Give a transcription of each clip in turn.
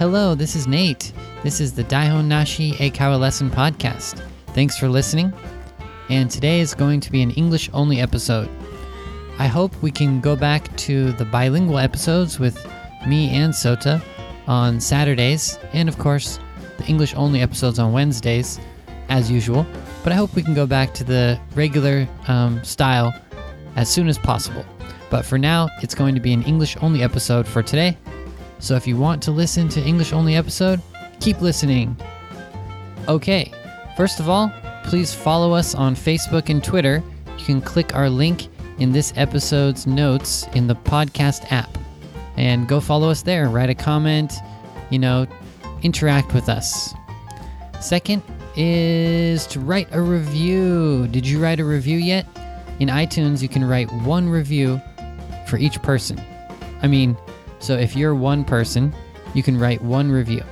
Hello, this is Nate. This is the Daihon Nashi Eikaiwa Lesson Podcast. Thanks for listening. And today is going to be an English only episode. I hope we can go back to the bilingual episodes with me and Sota on Saturdays, and of course, the English only episodes on Wednesdays, as usual. But I hope we can go back to the regular um, style as soon as possible. But for now, it's going to be an English only episode for today. So if you want to listen to English only episode, keep listening. Okay, first of all, please follow us on Facebook and Twitter. You can click our link in this episode's notes in the podcast app and go follow us there. Write a comment, you know, interact with us. Second is to write a review. Did you write a review yet? In iTunes, you can write one review for each person. I mean, so if you're one person, you can write one review.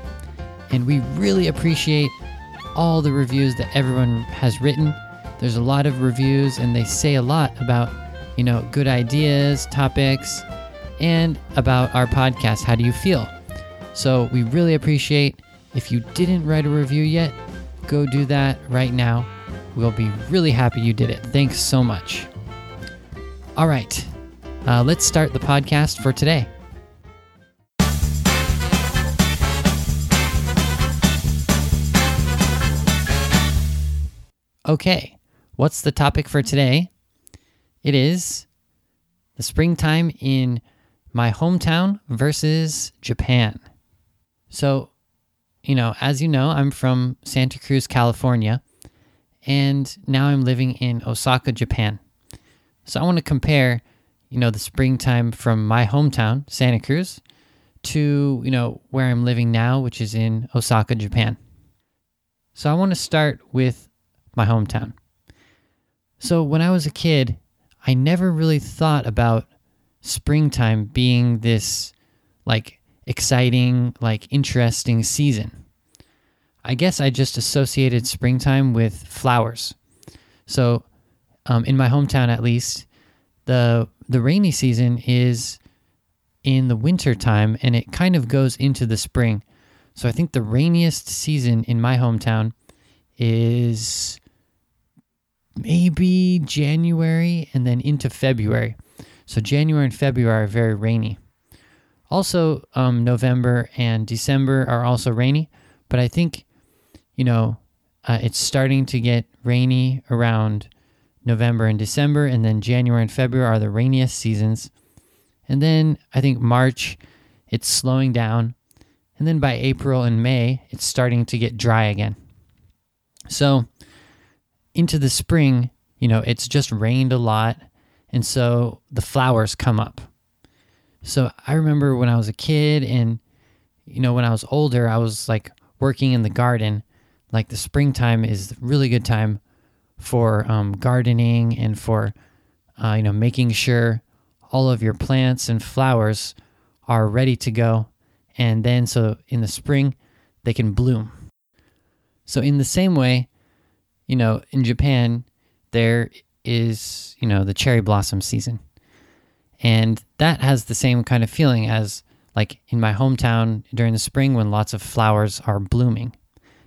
And we really appreciate all the reviews that everyone has written. There's a lot of reviews, and they say a lot about, you know, good ideas, topics, and about our podcast. How do you feel? So we really appreciate if you didn't write a review yet, go do that right now. We'll be really happy you did it. Thanks so much. All right, uh, let's start the podcast for today. Okay, what's the topic for today? It is the springtime in my hometown versus Japan. So, you know, as you know, I'm from Santa Cruz, California, and now I'm living in Osaka, Japan. So I want to compare, you know, the springtime from my hometown, Santa Cruz, to, you know, where I'm living now, which is in Osaka, Japan. So I want to start with my hometown. So when I was a kid, I never really thought about springtime being this like exciting, like interesting season. I guess I just associated springtime with flowers. So um, in my hometown, at least, the the rainy season is in the winter time, and it kind of goes into the spring. So I think the rainiest season in my hometown is maybe January and then into February. So January and February are very rainy. Also, um, November and December are also rainy, but I think, you know, uh, it's starting to get rainy around November and December, and then January and February are the rainiest seasons. And then I think March, it's slowing down. And then by April and May, it's starting to get dry again. So, into the spring, you know, it's just rained a lot. And so the flowers come up. So I remember when I was a kid and, you know, when I was older, I was like working in the garden. Like the springtime is really good time for um, gardening and for, uh, you know, making sure all of your plants and flowers are ready to go. And then so in the spring, they can bloom. So, in the same way, you know, in Japan, there is, you know, the cherry blossom season. And that has the same kind of feeling as like in my hometown during the spring when lots of flowers are blooming.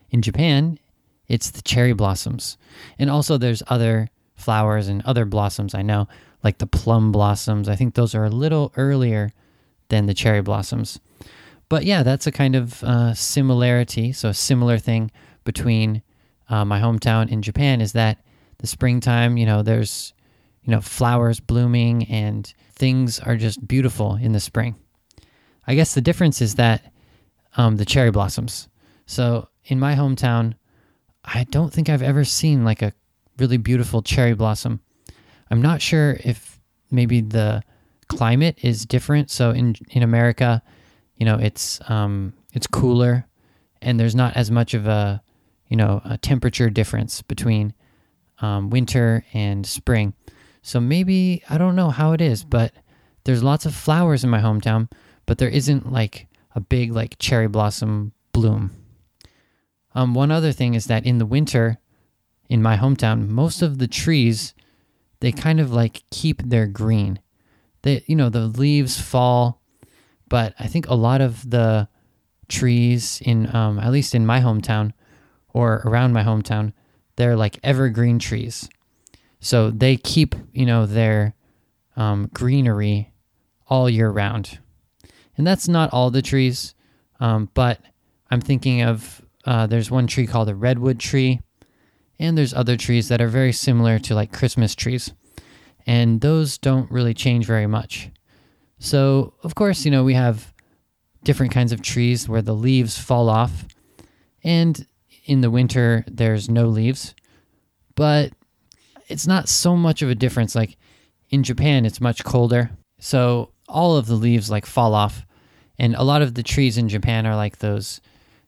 In Japan, it's the cherry blossoms. And also there's other flowers and other blossoms I know, like the plum blossoms. I think those are a little earlier than the cherry blossoms. But yeah, that's a kind of uh, similarity, so a similar thing between uh, my hometown in Japan is that the springtime, you know, there's, you know, flowers blooming and things are just beautiful in the spring. I guess the difference is that um, the cherry blossoms. So in my hometown, I don't think I've ever seen like a really beautiful cherry blossom. I'm not sure if maybe the climate is different. So in in America, you know, it's um, it's cooler, and there's not as much of a you know, a temperature difference between um, winter and spring. So maybe, I don't know how it is, but there's lots of flowers in my hometown, but there isn't like a big, like, cherry blossom bloom. Um, one other thing is that in the winter, in my hometown, most of the trees, they kind of like keep their green. They, you know, the leaves fall, but I think a lot of the trees in um, at least in my hometown or around my hometown, they're like evergreen trees. So they keep you know their um, greenery all year round, and that's not all the trees, um, but I'm thinking of uh, there's one tree called a redwood tree, and there's other trees that are very similar to like Christmas trees, and those don't really change very much. So of course you know we have different kinds of trees where the leaves fall off, and in the winter there's no leaves, but it's not so much of a difference. Like in Japan, it's much colder, so all of the leaves like fall off, and a lot of the trees in Japan are like those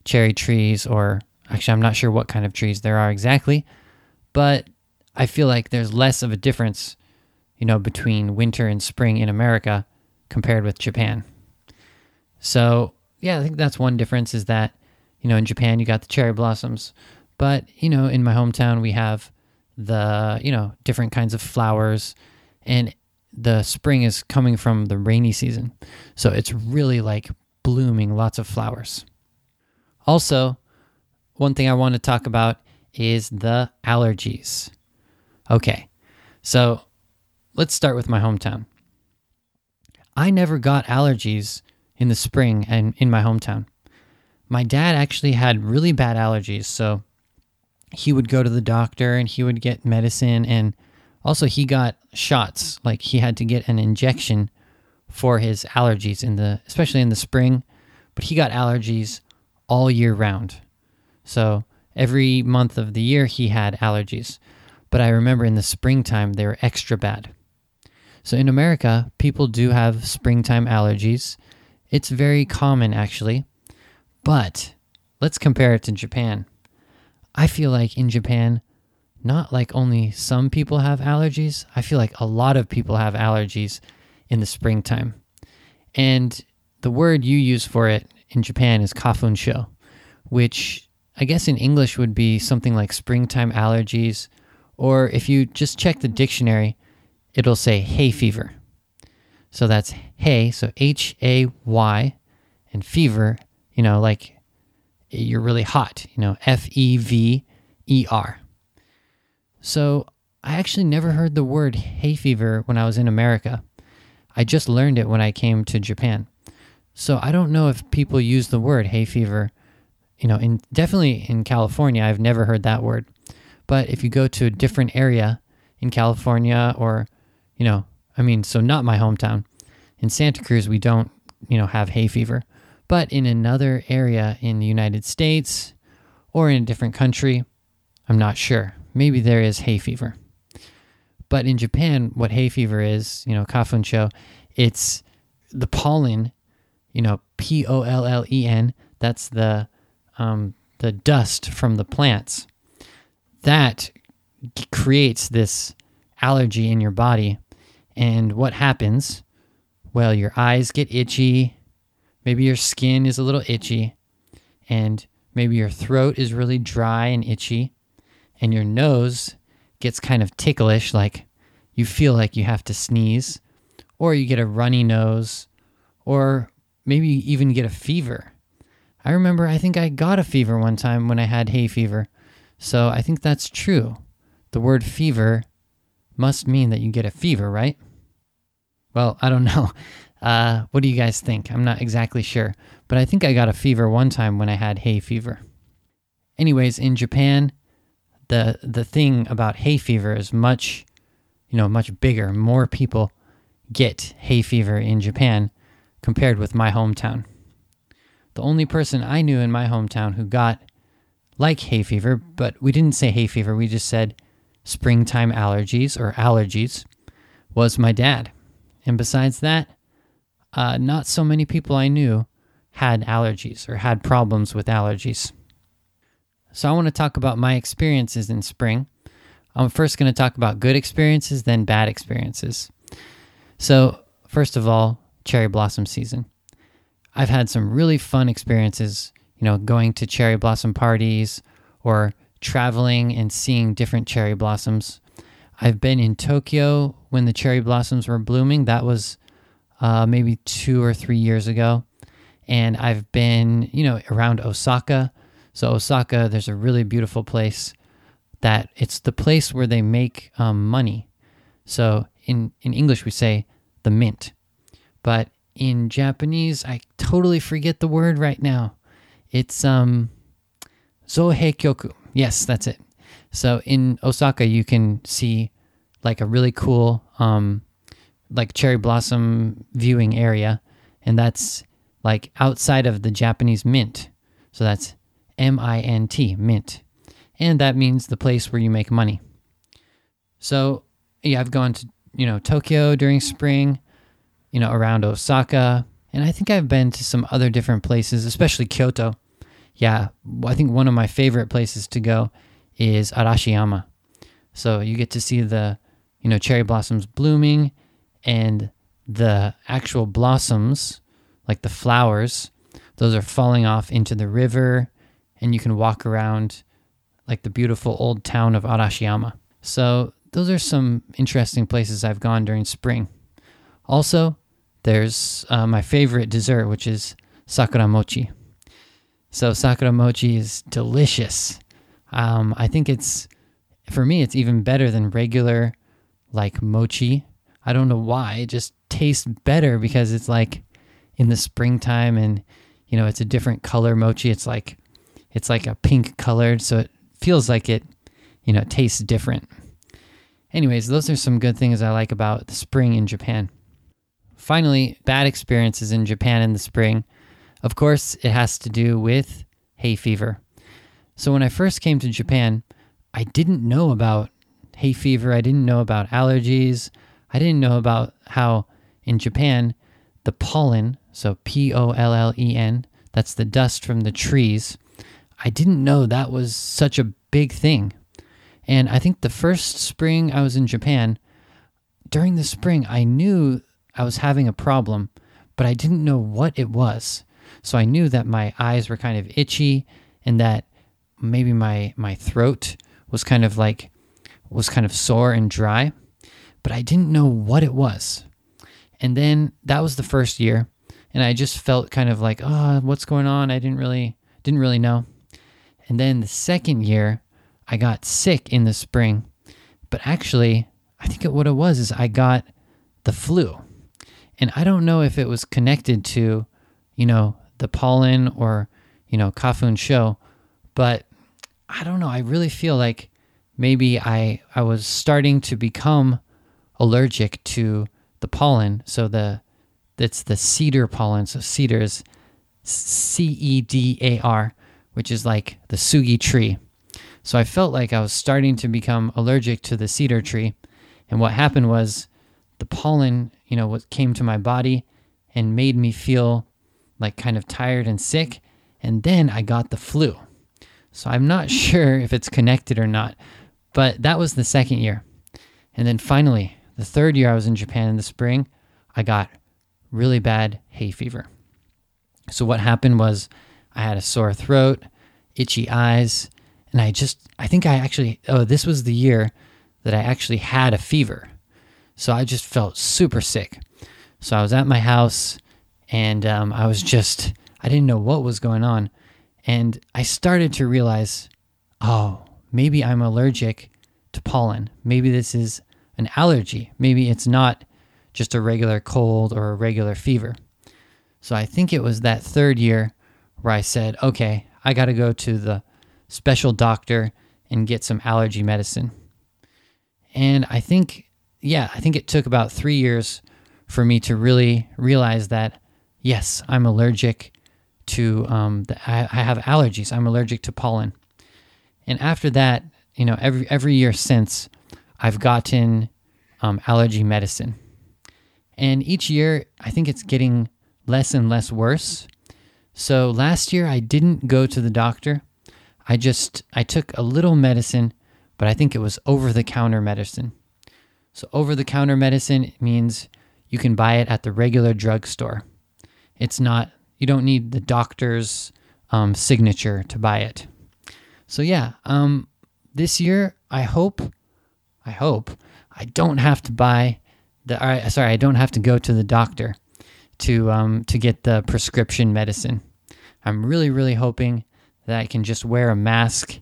cherry trees, or actually, I'm not sure what kind of trees there are exactly, but I feel like there's less of a difference, you know, between winter and spring in America compared with Japan. So, yeah, I think that's one difference is that, you know, in Japan you got the cherry blossoms, but, you know, in my hometown we have the, you know, different kinds of flowers and the spring is coming from the rainy season. So it's really like blooming lots of flowers. Also, one thing I want to talk about is the allergies. Okay, so let's start with my hometown. I never got allergies in the spring and in my hometown. My dad actually had really bad allergies, so he would go to the doctor and he would get medicine and also he got shots like he had to get an injection for his allergies in the especially in the spring, but he got allergies all year round. So every month of the year he had allergies. But I remember in the springtime they were extra bad. So in America, people do have springtime allergies. It's very common actually. But let's compare it to Japan. I feel like in Japan, not like only some people have allergies, I feel like a lot of people have allergies in the springtime. And the word you use for it in Japan is kafunsho, which I guess in English would be something like springtime allergies, or if you just check the dictionary, it'll say hay fever. So that's hay, so H A Y, and fever, you know, like you're really hot, you know, F E V E R. So I actually never heard the word hay fever when I was in America. I just learned it when I came to Japan. So I don't know if people use the word hay fever. You know, in definitely in California, I've never heard that word. But if you go to a different area in California or, you know, I mean, so not my hometown. In Santa Cruz, we don't, you know, have hay fever. But in another area in the United States or in a different country, I'm not sure. Maybe there is hay fever. But in Japan, what hay fever is, you know, kafunsho, it's the pollen you know, P O L L E N. That's the um, the dust from the plants. That creates this allergy in your body. And what happens? Well, your eyes get itchy. Maybe your skin is a little itchy. And maybe your throat is really dry and itchy. And your nose gets kind of ticklish, like you feel like you have to sneeze. Or you get a runny nose. Or maybe even get a fever. I remember I think I got a fever one time when I had hay fever. So I think that's true. The word fever must mean that you get a fever, right? Well, I don't know. Uh, what do you guys think? I'm not exactly sure, but I think I got a fever one time when I had hay fever. Anyways, in Japan, the the thing about hay fever is much, you know, much bigger. More people get hay fever in Japan compared with my hometown. The only person I knew in my hometown who got like hay fever, but we didn't say hay fever, we just said springtime allergies or allergies, was my dad. And besides that, uh, not so many people I knew had allergies or had problems with allergies. So I want to talk about my experiences in spring. I'm first going to talk about good experiences, then bad experiences. So, first of all, cherry blossom season. I've had some really fun experiences, you know, going to cherry blossom parties or traveling and seeing different cherry blossoms. I've been in Tokyo when the cherry blossoms were blooming. That was uh, maybe two or three years ago. And I've been, you know, around Osaka. So, Osaka, there's a really beautiful place that it's the place where they make um, money. So, in, in English, we say the mint. But in Japanese, I totally forget the word right now. It's um, Zoheikyoku. Yes, that's it. So in Osaka, you can see like a really cool um, like cherry blossom viewing area, and that's like outside of the Japanese mint. So that's M I N T, mint. And that means the place where you make money. So, yeah, I've gone to, you know, Tokyo during spring, you know, around Osaka, and I think I've been to some other different places, especially Kyoto. Yeah, I think one of my favorite places to go is Arashiyama. So you get to see the, you know, cherry blossoms blooming and the actual blossoms, like the flowers, those are falling off into the river, and you can walk around like the beautiful old town of Arashiyama. So, those are some interesting places I've gone during spring. Also, there's uh, my favorite dessert, which is sakura mochi. So, sakura mochi is delicious. Um, I think it's, for me, it's even better than regular like mochi I don't know why. It just tastes better because it's like in the springtime and you know, it's a different color mochi. It's like it's like a pink colored, so it feels like it, you know, tastes different. Anyways, those are some good things I like about the spring in Japan. Finally, bad experiences in Japan in the spring. Of course, it has to do with hay fever. So when I first came to Japan, I didn't know about hay fever. I didn't know about allergies. I didn't know about how in Japan, the pollen, so P O L L E N, that's the dust from the trees. I didn't know that was such a big thing. And I think the first spring I was in Japan, during the spring, I knew I was having a problem, but I didn't know what it was. So I knew that my eyes were kind of itchy and that maybe my, my throat was kind of like was kind of sore and dry but I didn't know what it was. And then that was the first year, and I just felt kind of like, oh, what's going on? I didn't really didn't really know. And then the second year, I got sick in the spring, but actually, I think it, what it was is I got the flu, and I don't know if it was connected to, you know, the pollen or you know kafunsho, but I don't know. I really feel like maybe I I was starting to become allergic to the pollen. So the it's the cedar pollen. So cedar is C E D A R, which is like the sugi tree. So I felt like I was starting to become allergic to the cedar tree. And what happened was the pollen, you know, what came to my body and made me feel like kind of tired and sick. And then I got the flu. So I'm not sure if it's connected or not, but that was the second year. And then finally, the third year I was in Japan in the spring, I got really bad hay fever. So what happened was I had a sore throat, itchy eyes, and I just I think I actually oh this was the year that I actually had a fever. So I just felt super sick. So I was at my house and um, I was just I didn't know what was going on, and I started to realize, oh, maybe I'm allergic to pollen. Maybe this is an allergy. Maybe it's not just a regular cold or a regular fever. So I think it was that third year where I said, okay, I got to go to the special doctor and get some allergy medicine. And I think, yeah, I think it took about three years for me to really realize that, yes, I'm allergic to, um, the, I, I have allergies. I'm allergic to pollen. And after that, you know, every every year since, I've gotten um, allergy medicine. And each year, I think it's getting less and less worse. So last year, I didn't go to the doctor. I just I took a little medicine, but I think it was over the counter medicine. So over the counter medicine means you can buy it at the regular drugstore. It's not you don't need the doctor's um, signature to buy it. So yeah, um, this year I hope I hope I don't have to buy the sorry, I don't have to go to the doctor to um, to get the prescription medicine. I'm really really hoping that I can just wear a mask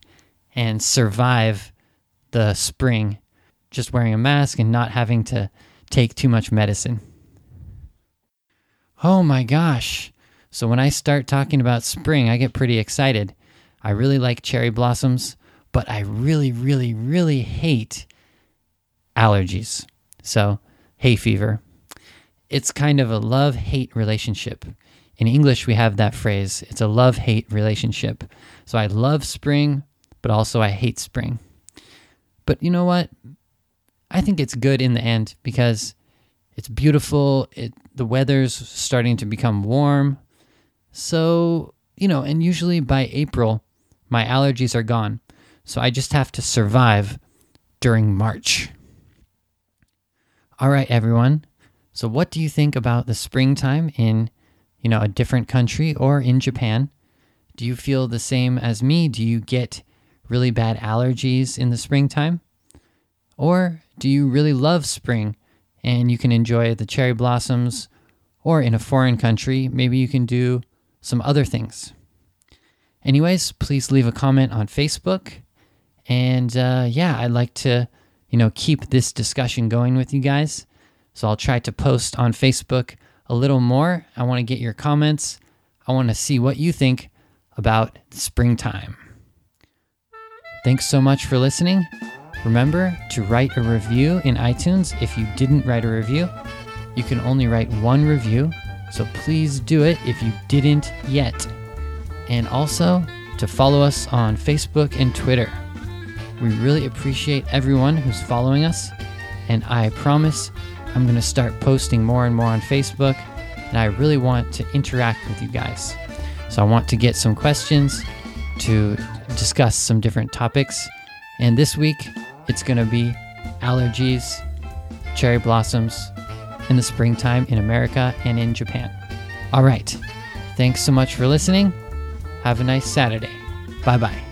and survive the spring, just wearing a mask and not having to take too much medicine. Oh my gosh. So when I start talking about spring, I get pretty excited. I really like cherry blossoms, but I really, really, really hate allergies. So, hay fever. It's kind of a love hate relationship. In English, we have that phrase it's a love hate relationship. So, I love spring, but also I hate spring. But you know what? I think it's good in the end because it's beautiful. It the weather's starting to become warm. So, you know, and usually by April, my allergies are gone. So I just have to survive during March. All right, everyone. So what do you think about the springtime in, you know, a different country or in Japan? Do you feel the same as me? Do you get really bad allergies in the springtime? Or do you really love spring and you can enjoy the cherry blossoms? Or in a foreign country, maybe you can do some other things. Anyways, please leave a comment on Facebook. And uh, yeah, I'd like to, you know, keep this discussion going with you guys. So I'll try to post on Facebook a little more. I want to get your comments. I want to see what you think about springtime. Thanks so much for listening. Remember to write a review in iTunes if you didn't write a review. You can only write one review, so please do it if you didn't yet. And also to follow us on Facebook and Twitter. We really appreciate everyone who's following us, and I promise I'm going to start posting more and more on Facebook, and I really want to interact with you guys. So I want to get some questions to discuss some different topics. And this week, it's going to be allergies, cherry blossoms in the springtime in America and in Japan. All right. Thanks so much for listening. Have a nice Saturday. Bye bye.